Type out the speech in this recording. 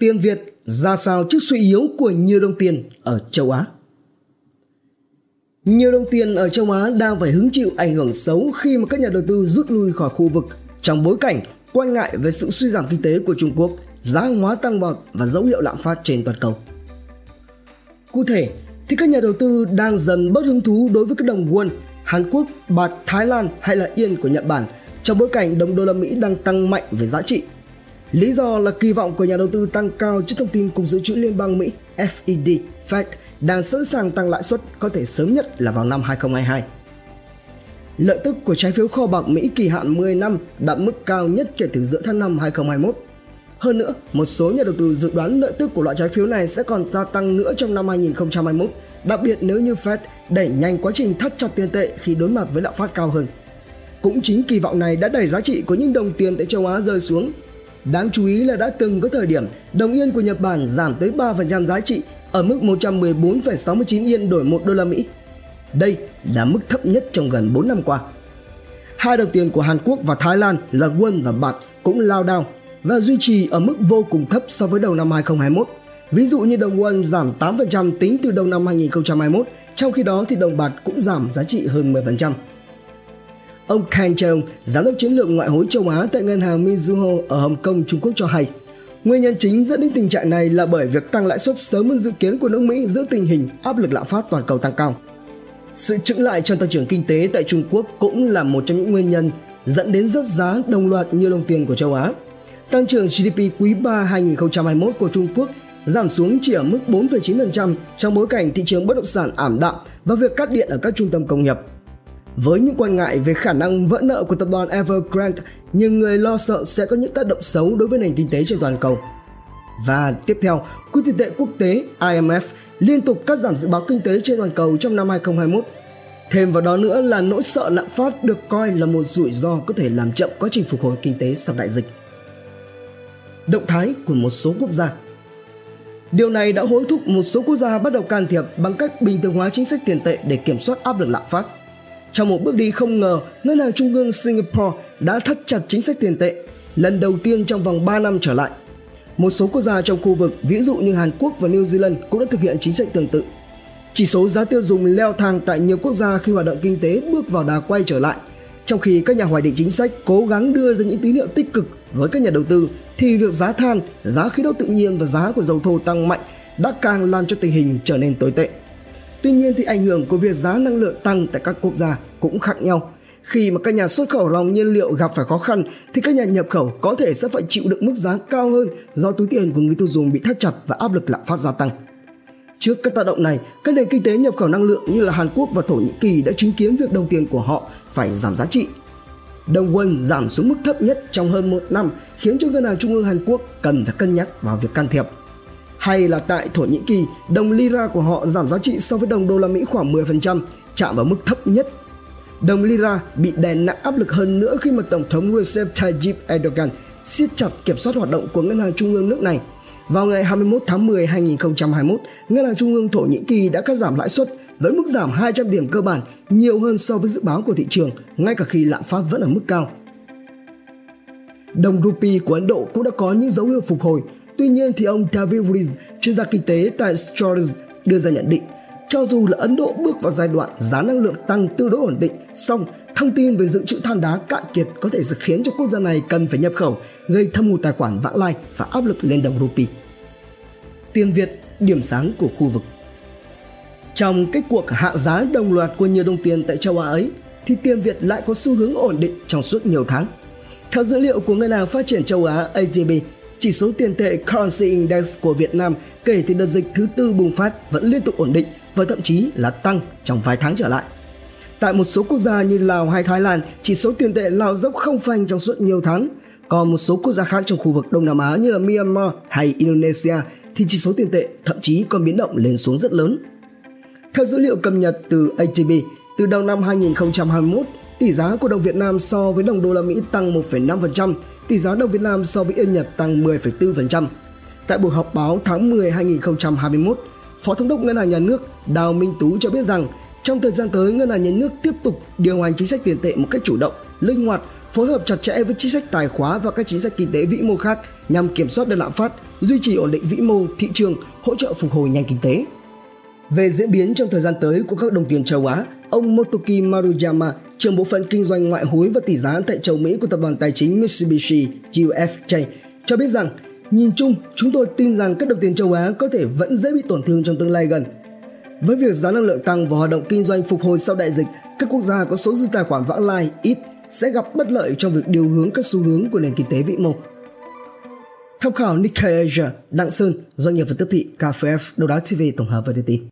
Tiền Việt ra sao trước suy yếu của nhiều đồng tiền ở châu Á? Nhiều đồng tiền ở châu Á đang phải hứng chịu ảnh hưởng xấu khi mà các nhà đầu tư rút lui khỏi khu vực trong bối cảnh quan ngại về sự suy giảm kinh tế của Trung Quốc, giá hàng hóa tăng vọt và dấu hiệu lạm phát trên toàn cầu. Cụ thể, thì các nhà đầu tư đang dần bớt hứng thú đối với các đồng won, Hàn Quốc, bạc Thái Lan hay là yên của Nhật Bản trong bối cảnh đồng đô la Mỹ đang tăng mạnh về giá trị Lý do là kỳ vọng của nhà đầu tư tăng cao trước thông tin Cục Dự trữ Liên bang Mỹ FED Fed đang sẵn sàng tăng lãi suất có thể sớm nhất là vào năm 2022. Lợi tức của trái phiếu kho bạc Mỹ kỳ hạn 10 năm đạt mức cao nhất kể từ giữa tháng 5 2021. Hơn nữa, một số nhà đầu tư dự đoán lợi tức của loại trái phiếu này sẽ còn gia tăng nữa trong năm 2021, đặc biệt nếu như Fed đẩy nhanh quá trình thắt chặt tiền tệ khi đối mặt với lạm phát cao hơn. Cũng chính kỳ vọng này đã đẩy giá trị của những đồng tiền tại châu Á rơi xuống Đáng chú ý là đã từng có thời điểm đồng yên của Nhật Bản giảm tới 3% giá trị ở mức 114,69 yên đổi 1 đô la Mỹ. Đây là mức thấp nhất trong gần 4 năm qua. Hai đồng tiền của Hàn Quốc và Thái Lan là won và baht cũng lao đao và duy trì ở mức vô cùng thấp so với đầu năm 2021. Ví dụ như đồng won giảm 8% tính từ đầu năm 2021, trong khi đó thì đồng bạc cũng giảm giá trị hơn 10%. Ông Kang Cheung, giám đốc chiến lược ngoại hối châu Á tại ngân hàng Mizuho ở Hồng Kông, Trung Quốc cho hay, nguyên nhân chính dẫn đến tình trạng này là bởi việc tăng lãi suất sớm hơn dự kiến của nước Mỹ giữa tình hình áp lực lạm phát toàn cầu tăng cao. Sự chững lại trong tăng trưởng kinh tế tại Trung Quốc cũng là một trong những nguyên nhân dẫn đến rớt giá đồng loạt như đồng tiền của châu Á. Tăng trưởng GDP quý 3 2021 của Trung Quốc giảm xuống chỉ ở mức 4,9% trong bối cảnh thị trường bất động sản ảm đạm và việc cắt điện ở các trung tâm công nghiệp với những quan ngại về khả năng vỡ nợ của tập đoàn Evergrande, nhiều người lo sợ sẽ có những tác động xấu đối với nền kinh tế trên toàn cầu. Và tiếp theo, Quỹ tiền tệ quốc tế IMF liên tục cắt giảm dự báo kinh tế trên toàn cầu trong năm 2021. Thêm vào đó nữa là nỗi sợ lạm phát được coi là một rủi ro có thể làm chậm quá trình phục hồi kinh tế sau đại dịch. Động thái của một số quốc gia Điều này đã hối thúc một số quốc gia bắt đầu can thiệp bằng cách bình thường hóa chính sách tiền tệ để kiểm soát áp lực lạm phát. Trong một bước đi không ngờ, Ngân hàng Trung ương Singapore đã thắt chặt chính sách tiền tệ lần đầu tiên trong vòng 3 năm trở lại. Một số quốc gia trong khu vực, ví dụ như Hàn Quốc và New Zealand cũng đã thực hiện chính sách tương tự. Chỉ số giá tiêu dùng leo thang tại nhiều quốc gia khi hoạt động kinh tế bước vào đà quay trở lại. Trong khi các nhà hoạch định chính sách cố gắng đưa ra những tín hiệu tích cực với các nhà đầu tư, thì việc giá than, giá khí đốt tự nhiên và giá của dầu thô tăng mạnh đã càng làm cho tình hình trở nên tồi tệ. Tuy nhiên thì ảnh hưởng của việc giá năng lượng tăng tại các quốc gia cũng khác nhau. Khi mà các nhà xuất khẩu lòng nhiên liệu gặp phải khó khăn thì các nhà nhập khẩu có thể sẽ phải chịu đựng mức giá cao hơn do túi tiền của người tiêu dùng bị thắt chặt và áp lực lạm phát gia tăng. Trước các tác động này, các nền kinh tế nhập khẩu năng lượng như là Hàn Quốc và Thổ Nhĩ Kỳ đã chứng kiến việc đồng tiền của họ phải giảm giá trị. Đồng won giảm xuống mức thấp nhất trong hơn một năm khiến cho ngân hàng trung ương Hàn Quốc cần phải cân nhắc vào việc can thiệp hay là tại Thổ Nhĩ Kỳ, đồng lira của họ giảm giá trị so với đồng đô la Mỹ khoảng 10%, chạm vào mức thấp nhất. Đồng lira bị đè nặng áp lực hơn nữa khi mà Tổng thống Recep Tayyip Erdogan siết chặt kiểm soát hoạt động của Ngân hàng Trung ương nước này. Vào ngày 21 tháng 10 2021, Ngân hàng Trung ương Thổ Nhĩ Kỳ đã cắt giảm lãi suất với mức giảm 200 điểm cơ bản nhiều hơn so với dự báo của thị trường, ngay cả khi lạm phát vẫn ở mức cao. Đồng rupee của Ấn Độ cũng đã có những dấu hiệu phục hồi Tuy nhiên thì ông David Rees, chuyên gia kinh tế tại Straus đưa ra nhận định cho dù là Ấn Độ bước vào giai đoạn giá năng lượng tăng tương đối ổn định, song thông tin về dự trữ than đá cạn kiệt có thể sẽ khiến cho quốc gia này cần phải nhập khẩu, gây thâm hụt tài khoản vãng lai và áp lực lên đồng rupee. Tiền Việt, điểm sáng của khu vực Trong cái cuộc hạ giá đồng loạt của nhiều đồng tiền tại châu Á ấy, thì tiền Việt lại có xu hướng ổn định trong suốt nhiều tháng. Theo dữ liệu của Ngân hàng Phát triển châu Á ADB, chỉ số tiền tệ Currency Index của Việt Nam kể từ đợt dịch thứ tư bùng phát vẫn liên tục ổn định và thậm chí là tăng trong vài tháng trở lại. Tại một số quốc gia như Lào hay Thái Lan, chỉ số tiền tệ lao dốc không phanh trong suốt nhiều tháng. Còn một số quốc gia khác trong khu vực Đông Nam Á như là Myanmar hay Indonesia thì chỉ số tiền tệ thậm chí còn biến động lên xuống rất lớn. Theo dữ liệu cập nhật từ ATB, từ đầu năm 2021, tỷ giá của đồng Việt Nam so với đồng đô la Mỹ tăng 1,5%, tỷ giá đồng Việt Nam so với yên Nhật tăng 10,4%. Tại buổi họp báo tháng 10 2021, Phó Thống đốc Ngân hàng Nhà nước Đào Minh Tú cho biết rằng trong thời gian tới, Ngân hàng Nhà nước tiếp tục điều hành chính sách tiền tệ một cách chủ động, linh hoạt, phối hợp chặt chẽ với chính sách tài khóa và các chính sách kinh tế vĩ mô khác nhằm kiểm soát được lạm phát, duy trì ổn định vĩ mô thị trường, hỗ trợ phục hồi nhanh kinh tế. Về diễn biến trong thời gian tới của các đồng tiền châu Á, ông Motoki Maruyama, trưởng bộ phận kinh doanh ngoại hối và tỷ giá tại châu Mỹ của tập đoàn tài chính Mitsubishi UFJ, cho biết rằng nhìn chung chúng tôi tin rằng các đồng tiền châu Á có thể vẫn dễ bị tổn thương trong tương lai gần. Với việc giá năng lượng tăng và hoạt động kinh doanh phục hồi sau đại dịch, các quốc gia có số dư tài khoản vãng lai ít sẽ gặp bất lợi trong việc điều hướng các xu hướng của nền kinh tế vĩ mô. Tham khảo Nikkei Asia, Đặng Sơn, doanh nghiệp và tiếp thị KFF, Đầu đá TV tổng hợp và đưa tin.